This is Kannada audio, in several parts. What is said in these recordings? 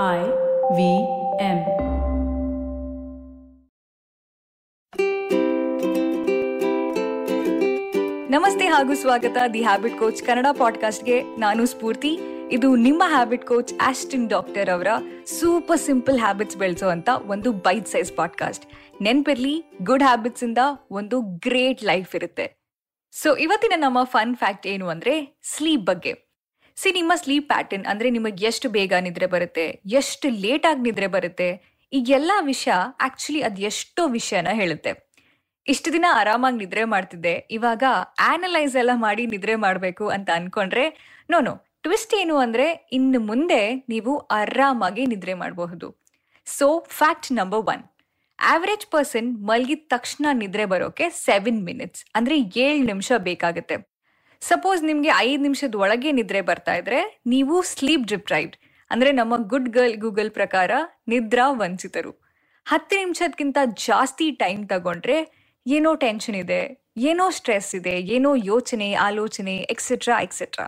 I V M. ನಮಸ್ತೆ ಹಾಗೂ ಸ್ವಾಗತ ದಿ ಹ್ಯಾಬಿಟ್ ಕೋಚ್ ಕನ್ನಡ ಪಾಡ್ಕಾಸ್ಟ್ಗೆ. ನಾನು ಸ್ಫೂರ್ತಿ. ಇದು ನಿಮ್ಮ ಹ್ಯಾಬಿಟ್ ಕೋಚ್ ಆಸ್ಟಿನ್ ಡಾಕ್ಟರ್ ಅವರ ಸೂಪರ್ ಸಿಂಪಲ್ ಹ್ಯಾಬಿಟ್ಸ್ ಬೆಳೆಸುವಂತ ಒಂದು ಬೈಟ್ ಸೈಜ್ ಪಾಡ್ಕಾಸ್ಟ್. ನೆನ್ಪಿರ್ಲಿ, ಗುಡ್ ಹ್ಯಾಬಿಟ್ಸ್ ಇಂದ ಒಂದು ಗ್ರೇಟ್ ಲೈಫ್ ಇರುತ್ತೆ. ಸೊ, ಇವತ್ತಿನ ನಮ್ಮ ಫನ್ ಫ್ಯಾಕ್ಟ್ ಏನು ಅಂದ್ರೆ, ಸ್ಲೀಪ್ ಬಗ್ಗೆ. ಸಿ ನಿಮ್ಮ ಸ್ಲೀಪ್ ಪ್ಯಾಟರ್ನ್ ಅಂದ್ರೆ ನಿಮಗೆ ಎಷ್ಟು ಬೇಗ ನಿದ್ರೆ ಬರುತ್ತೆ, ಎಷ್ಟು ಲೇಟ್ ಆಗಿ ನಿದ್ರೆ ಬರುತ್ತೆ, ಈ ಎಲ್ಲ ವಿಷಯ ಆಕ್ಚುಲಿ ಅದ್ ಎಷ್ಟೋ ವಿಷಯನ ಹೇಳುತ್ತೆ. ಇಷ್ಟು ದಿನ ಆರಾಮಾಗಿ ನಿದ್ರೆ ಮಾಡ್ತಿದ್ದೆ, ಇವಾಗ ಆ್ಯನಲೈಸ್ ಎಲ್ಲ ಮಾಡಿ ನಿದ್ರೆ ಮಾಡಬೇಕು ಅಂತ ಅನ್ಕೊಂಡ್ರೆ ನೋನು ಟ್ವಿಸ್ಟ್ ಏನು ಅಂದ್ರೆ ಇನ್ನು ಮುಂದೆ ನೀವು ಆರಾಮಾಗಿ ನಿದ್ರೆ ಮಾಡಬಹುದು. So fact number one average person ಮಲಗಿದ ತಕ್ಷಣ ನಿದ್ರೆ ಬರೋಕೆ ಸೆವೆನ್ ಮಿನಿಟ್ಸ್ ಅಂದ್ರೆ ಏಳು ನಿಮಿಷ ಬೇಕಾಗುತ್ತೆ. ಸಪೋಸ್ ನಿಮ್ಗೆ ಐದು ನಿಮಿಷದ ಒಳಗೆ ನಿದ್ರೆ ಬರ್ತಾ ಇದ್ರೆ, ನೀವು ಸ್ಲೀಪ್ ಡಿಪ್ರೈವ್ಡ್ ಅಂದ್ರೆ ನಮ್ಮ ಗುಡ್ ಗರ್ಲ್ ಗೂಗಲ್ ಪ್ರಕಾರ ನಿದ್ರಾ ವಂಚಿತರು. ಹತ್ತು ನಿಮಿಷಕ್ಕಿಂತ ಜಾಸ್ತಿ ಟೈಮ್ ತಗೊಂಡ್ರೆ ಏನೋ ಟೆನ್ಷನ್ ಇದೆ, ಏನೋ ಸ್ಟ್ರೆಸ್ ಇದೆ, ಏನೋ ಯೋಚನೆ, ಆಲೋಚನೆ ಎಕ್ಸೆಟ್ರಾ ಎಕ್ಸೆಟ್ರಾ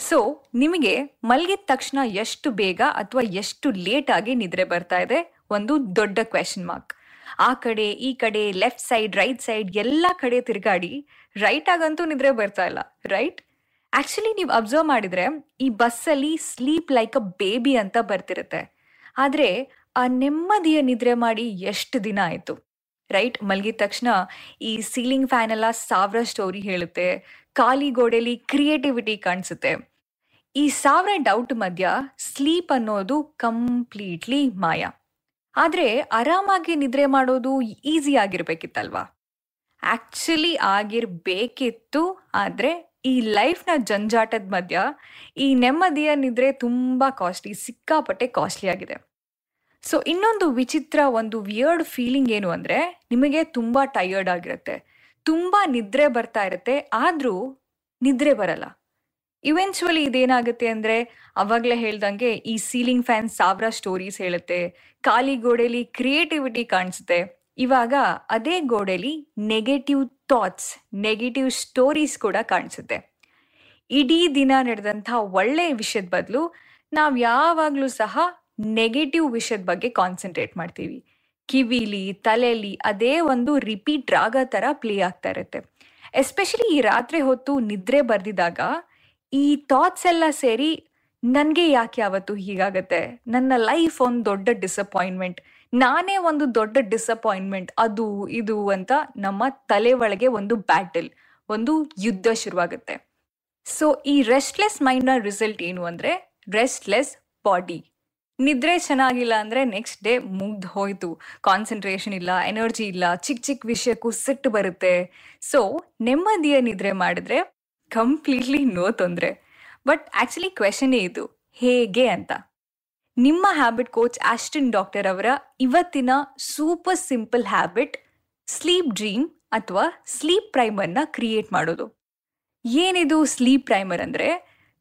ಸೊ ನಿಮಗೆ ಮಲಗಿದ ತಕ್ಷಣ ಎಷ್ಟು ಬೇಗ ಅಥವಾ ಎಷ್ಟು ಲೇಟ್ ಆಗಿ ನಿದ್ರೆ ಬರ್ತಾ ಇದೆ? ಒಂದು ದೊಡ್ಡ ಕ್ವೆಶನ್ ಮಾರ್ಕ್ ಆ ಕಡೆ, ಈ ಕಡೆ ಲೆಫ್ಟ್ ಸೈಡ್ ರೈಟ್ ಸೈಡ್ ಎಲ್ಲ ಕಡೆ ತಿರುಗಾಡಿ ರೈಟ್ ಆಗಂತೂ ನಿದ್ರೆ ಬರ್ತಾ ಇಲ್ಲ ರೈಟ್ ಆಕ್ಚುಲಿ ನೀವು ಅಬ್ಸರ್ವ್ ಮಾಡಿದ್ರೆ ಈ ಬಸ್ಸಲ್ಲಿ ಸ್ಲೀಪ್ ಲೈಕ್ ಅ ಬೇಬಿ ಅಂತ ಬರ್ತಿರುತ್ತೆ. ಆದ್ರೆ ಆ ನೆಮ್ಮದಿಯ ನಿದ್ರೆ ಮಾಡಿ ಎಷ್ಟು ದಿನ ಆಯ್ತು ರೈಟ್ ಮಲಗಿದ ತಕ್ಷಣ ಈ ಸೀಲಿಂಗ್ ಫ್ಯಾನ್ ಎಲ್ಲ ಸಾವಿರ ಸ್ಟೋರಿ ಹೇಳುತ್ತೆ, ಖಾಲಿ ಗೋಡೆಲಿ ಕ್ರಿಯೇಟಿವಿಟಿ ಕಾಣಿಸುತ್ತೆ. ಈ ಸಾವಿರ ಡೌಟ್ ಮಧ್ಯ ಸ್ಲೀಪ್ ಅನ್ನೋದು ಕಂಪ್ಲೀಟ್ಲಿ ಮಾಯ. ಆದ್ರೆ ಆರಾಮಾಗಿ ನಿದ್ರೆ ಮಾಡೋದು ಈಸಿ ಆಗಿರ್ಬೇಕಿತ್ತಲ್ವಾ? ಆಕ್ಚುಲಿ ಆಗಿರ್ಬೇಕಿತ್ತು, ಆದರೆ ಈ ಲೈಫ್ನ ಜಂಜಾಟದ ಮಧ್ಯ ಈ ನೆಮ್ಮದಿಯ ನಿದ್ರೆ ತುಂಬ ಕಾಸ್ಟ್ಲಿ, ಸಿಕ್ಕಾಪಟ್ಟೆ ಕಾಸ್ಟ್ಲಿ ಆಗಿದೆ. ಸೊ, ಇನ್ನೊಂದು ವಿಚಿತ್ರ, ಒಂದು ವಿಯರ್ಡ್ ಫೀಲಿಂಗ್ ಏನು ಅಂದರೆ ನಿಮಗೆ ತುಂಬ ಟಯರ್ಡ್ ಆಗಿರುತ್ತೆ. ತುಂಬ ನಿದ್ರೆ ಬರ್ತಾ ಇರುತ್ತೆ, ಆದರೂ ನಿದ್ರೆ ಬರಲ್ಲ. ಇವೆನ್ಚುವಲಿ ಇದೇನಾಗುತ್ತೆ ಅಂದ್ರೆ ಅವಾಗ್ಲೇ ಹೇಳ್ದಂಗೆ ಈ ಸೀಲಿಂಗ್ ಫ್ಯಾನ್ ಸಾವಿರ ಸ್ಟೋರೀಸ್ ಹೇಳುತ್ತೆ. ಖಾಲಿ ಗೋಡೆಲಿ ಕ್ರಿಯೇಟಿವಿಟಿ ಕಾಣಿಸುತ್ತೆ. ಇವಾಗ ಅದೇ ಗೋಡೆಲಿ ನೆಗೆಟಿವ್ ಥಾಟ್ಸ್ ನೆಗೆಟಿವ್ ಸ್ಟೋರೀಸ್ ಕೂಡ ಕಾಣಿಸುತ್ತೆ. ಇಡೀ ದಿನ ನಡೆದಂಥ ಒಳ್ಳೆಯ ವಿಷಯದ ಬದಲು ನಾವು ಯಾವಾಗಲೂ ಸಹ ನೆಗೆಟಿವ್ ವಿಷಯದ ಬಗ್ಗೆ ಕಾನ್ಸಂಟ್ರೇಟ್ ಮಾಡ್ತೀವಿ. ಕಿವಿಲಿ ತಲೆಯಲ್ಲಿ ಅದೇ ಒಂದು ರಿಪೀಟ್ ರಾಗ ಥರ ಪ್ಲೇ ಆಗ್ತಾ ಇರುತ್ತೆ. ಎಸ್ಪೆಷಲಿ ಈ ರಾತ್ರಿ ಹೊತ್ತು ನಿದ್ರೆ ಬರ್ದಿದಾಗ ಈ ಥಾಟ್ಸ್ ಎಲ್ಲ ಸೇರಿ ನನಗೆ ಯಾಕೆ ಯಾವತ್ತು ಹೀಗಾಗತ್ತೆ? ನನ್ನ ಲೈಫ್ ಒಂದು ದೊಡ್ಡ ಡಿಸಪಾಯಿಂಟ್ಮೆಂಟ್ ನಾನೇ ಒಂದು ದೊಡ್ಡ ಡಿಸಪಾಯಿಂಟ್ಮೆಂಟ್ ಅದು, ಇದು ಅಂತ ನಮ್ಮ ತಲೆ ಒಳಗೆ ಒಂದು ಬ್ಯಾಟಲ್ ಒಂದು ಯುದ್ಧ ಶುರುವಾಗುತ್ತೆ. ಸೊ ಈ ರೆಸ್ಟ್ಲೆಸ್ ಮೈಂಡ್ನ ರಿಸಲ್ಟ್ ಏನು ಅಂದರೆ ರೆಸ್ಟ್ಲೆಸ್ ಬಾಡಿ ನಿದ್ರೆ ಚೆನ್ನಾಗಿಲ್ಲ ಅಂದರೆ ನೆಕ್ಸ್ಟ್ ಡೇ ಮುಗ್ದು ಹೋಯ್ತು. ಕಾನ್ಸಂಟ್ರೇಷನ್ ಇಲ್ಲ ಎನರ್ಜಿ ಇಲ್ಲ ಚಿಕ್ಕ ಚಿಕ್ಕ ವಿಷಯಕ್ಕೂ ಸಿಟ್ಟು ಬರುತ್ತೆ. ಸೊ ನೆಮ್ಮದಿಯ ನಿದ್ರೆ ಮಾಡಿದ್ರೆ ಕಂಪ್ಲೀಟ್ಲಿ ನೋ ತೊಂದರೆ. ಬಟ್ ಆಕ್ಚುಲಿ ಕ್ವೆಶನೇ ಇದು, ಹೇಗೆ ಅಂತ. ನಿಮ್ಮ ಹ್ಯಾಬಿಟ್ ಕೋಚ್ ಆಸ್ಟಿನ್ ಡಾಕ್ಟರ್ ಅವರ ಇವತ್ತಿನ super simple habit sleep dream ಅಥವಾ ಸ್ಲೀಪ್ ಪ್ರೈಮರ್ನ ಕ್ರಿಯೇಟ್ ಮಾಡೋದು. ಏನಿದು ಸ್ಲೀಪ್ ಪ್ರೈಮರ್ ಅಂದರೆ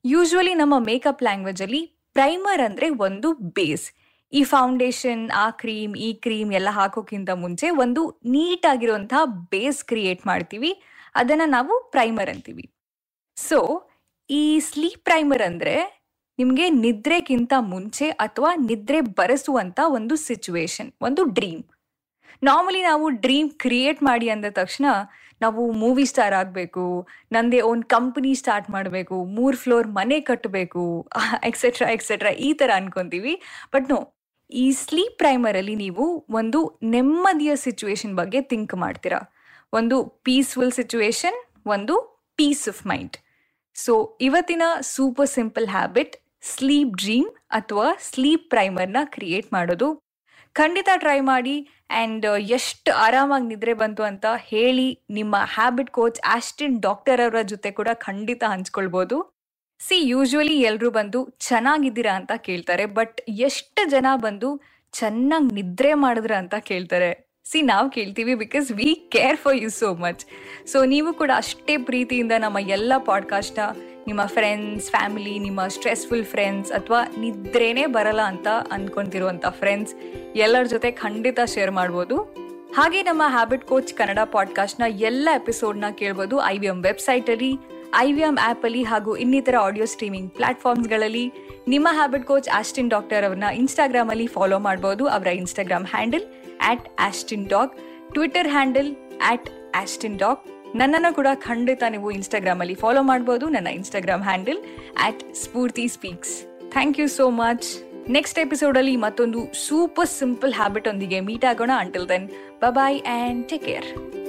ಯೂಶ್ವಲಿ ನಮ್ಮ ಮೇಕಪ್ ಲ್ಯಾಂಗ್ವೇಜಲ್ಲಿ ಪ್ರೈಮರ್ ಅಂದರೆ ಒಂದು ಬೇಸ್ ಈ ಫೌಂಡೇಶನ್ ಆ ಕ್ರೀಮ್ ಈ ಕ್ರೀಮ್ ಎಲ್ಲ ಹಾಕೋಕ್ಕಿಂತ ಮುಂಚೆ ಒಂದು ನೀಟಾಗಿರುವಂತಹ ಬೇಸ್ ಕ್ರಿಯೇಟ್ ಮಾಡ್ತೀವಿ. ಅದನ್ನು ನಾವು ಪ್ರೈಮರ್ ಅಂತೀವಿ. ಸೊ ಈ ಸ್ಲೀಪ್ ಪ್ರೈಮರ್ ಅಂದ್ರೆ ನಿಮಗೆ ನಿದ್ರೆಗಿಂತ ಮುಂಚೆ ಅಥವಾ ನಿದ್ರೆ ಬರೆಸುವಂಥ ಒಂದು ಸಿಚುವೇಶನ್ ಒಂದು ಡ್ರೀಮ್ ನಾರ್ಮಲಿ ನಾವು ಡ್ರೀಮ್ ಕ್ರಿಯೇಟ್ ಮಾಡಿ ಅಂದ ತಕ್ಷಣ ನಾವು ಮೂವಿ ಸ್ಟಾರ್ ಆಗಬೇಕು, ನಂದೇ ಓನ್ ಕಂಪನಿ ಸ್ಟಾರ್ಟ್ ಮಾಡಬೇಕು, ಮೂರು ಫ್ಲೋರ್ ಮನೆ ಕಟ್ಟಬೇಕು ಎಕ್ಸೆಟ್ರಾ ಎಕ್ಸೆಟ್ರಾ ಈ ಥರ ಅನ್ಕೊಂತೀವಿ. ಬಟ್ ನೋ ಈ ಸ್ಲೀಪ್ ಪ್ರೈಮರಲ್ಲಿ ನೀವು ಒಂದು ನೆಮ್ಮದಿಯ ಸಿಚುವೇಶನ್ ಬಗ್ಗೆ ಥಿಂಕ್ ಮಾಡ್ತೀರಾ. ಒಂದು ಪೀಸ್ಫುಲ್ ಸಿಚುವೇಶನ್ ಒಂದು ಪೀಸ್ ಆಫ್ ಮೈಂಡ್ ಸೊ ಇವತ್ತಿನ super simple habit sleep dream ಅಥವಾ ಸ್ಲೀಪ್ ಪ್ರೈಮರ್ನ ಕ್ರಿಯೇಟ್ ಮಾಡೋದು. ಖಂಡಿತ ಟ್ರೈ ಮಾಡಿ ಆ್ಯಂಡ್ ಎಷ್ಟು ಆರಾಮಾಗಿ ನಿದ್ರೆ ಬಂತು ಅಂತ ಹೇಳಿ ನಿಮ್ಮ ಹ್ಯಾಬಿಟ್ ಕೋಚ್ ಆಸ್ಟಿನ್ ಡಾಕ್ಟರ್ ಅವರ ಜೊತೆ ಕೂಡ ಖಂಡಿತ ಹಂಚ್ಕೊಳ್ಬೋದು. ಸಿ ಯೂಶ್ವಲಿ ಎಲ್ಲರೂ ಬಂದು ಚೆನ್ನಾಗಿದ್ದೀರಾ ಅಂತ ಕೇಳ್ತಾರೆ ಬಟ್ ಎಷ್ಟು ಜನ ಬಂದು ಚೆನ್ನಾಗಿ ನಿದ್ರೆ ಮಾಡಿದ್ರ ಅಂತ ಕೇಳ್ತಾರೆ. ಸಿ ನಾವು ಕೇಳ್ತೀವಿ because we care for you so much so ನೀವು ಕೂಡ ಅಷ್ಟೇ ಪ್ರೀತಿಯಿಂದ ನಮ್ಮ ಎಲ್ಲ ಪಾಡ್ಕಾಸ್ಟ್ನ ನಿಮ್ಮ ಫ್ರೆಂಡ್ಸ್ ಫ್ಯಾಮಿಲಿ ನಿಮ್ಮ ಸ್ಟ್ರೆಸ್ಫುಲ್ ಫ್ರೆಂಡ್ಸ್ ಅಥವಾ ನಿದ್ರೇನೇ ಬರಲ್ಲ ಅಂತ ಅನ್ಕೊಂತಿರುವಂಥ ಫ್ರೆಂಡ್ಸ್ ಎಲ್ಲರ ಜೊತೆ ಖಂಡಿತ ಶೇರ್ ಮಾಡ್ಬೋದು. ಹಾಗೆ ನಮ್ಮ ಹ್ಯಾಬಿಟ್ ಕೋಚ್ ಕನ್ನಡ ಪಾಡ್ಕಾಸ್ಟ್ನ ಎಲ್ಲ ಎಪಿಸೋಡ್ನ ಕೇಳ್ಬೋದು ಐ ವಿ ಎಂ ವೆಬ್ಸೈಟಲ್ಲಿ ಐ ವಿ ಎಂ ಆಪ್ ಅಲ್ಲಿ ಹಾಗೂ ಇನ್ನಿತರ ಆಡಿಯೋ ಸ್ಟ್ರೀಮಿಂಗ್ ಪ್ಲಾಟ್ಫಾರ್ಮ್ಸ್ಗಳಲ್ಲಿ ನಿಮ್ಮ ಹ್ಯಾಬಿಟ್ ಕೋಚ್ ಆಸ್ಟಿನ್ ಡಾಕ್ಟರ್ ಅವ್ರನ್ನ ಇನ್ಸ್ಟಾಗ್ರಾಮಲ್ಲಿ ಫಾಲೋ ಮಾಡ್ಬೋದು. ಅವರ Instagram handle at Austin dog Twitter handle at Austin dog ನನ್ನನ್ನು ಕೂಡ ಖಂಡಿತ ನೀವು ಇನ್ಸ್ಟಾಗ್ರಾಮ್ ಅಲ್ಲಿ ಫಾಲೋ ಮಾಡಬಹುದು ನನ್ನ Instagram handle at Spoorthi speaks thank you so much next episode ಅಲ್ಲಿ ಮತ್ತೊಂದು ಸೂಪರ್ ಸಿಂಪಲ್ ಹ್ಯಾಬಿಟ್ ಒಂದಿಗೆ ಮೀಟ್ ಆಗೋಣ. Until then bye and take care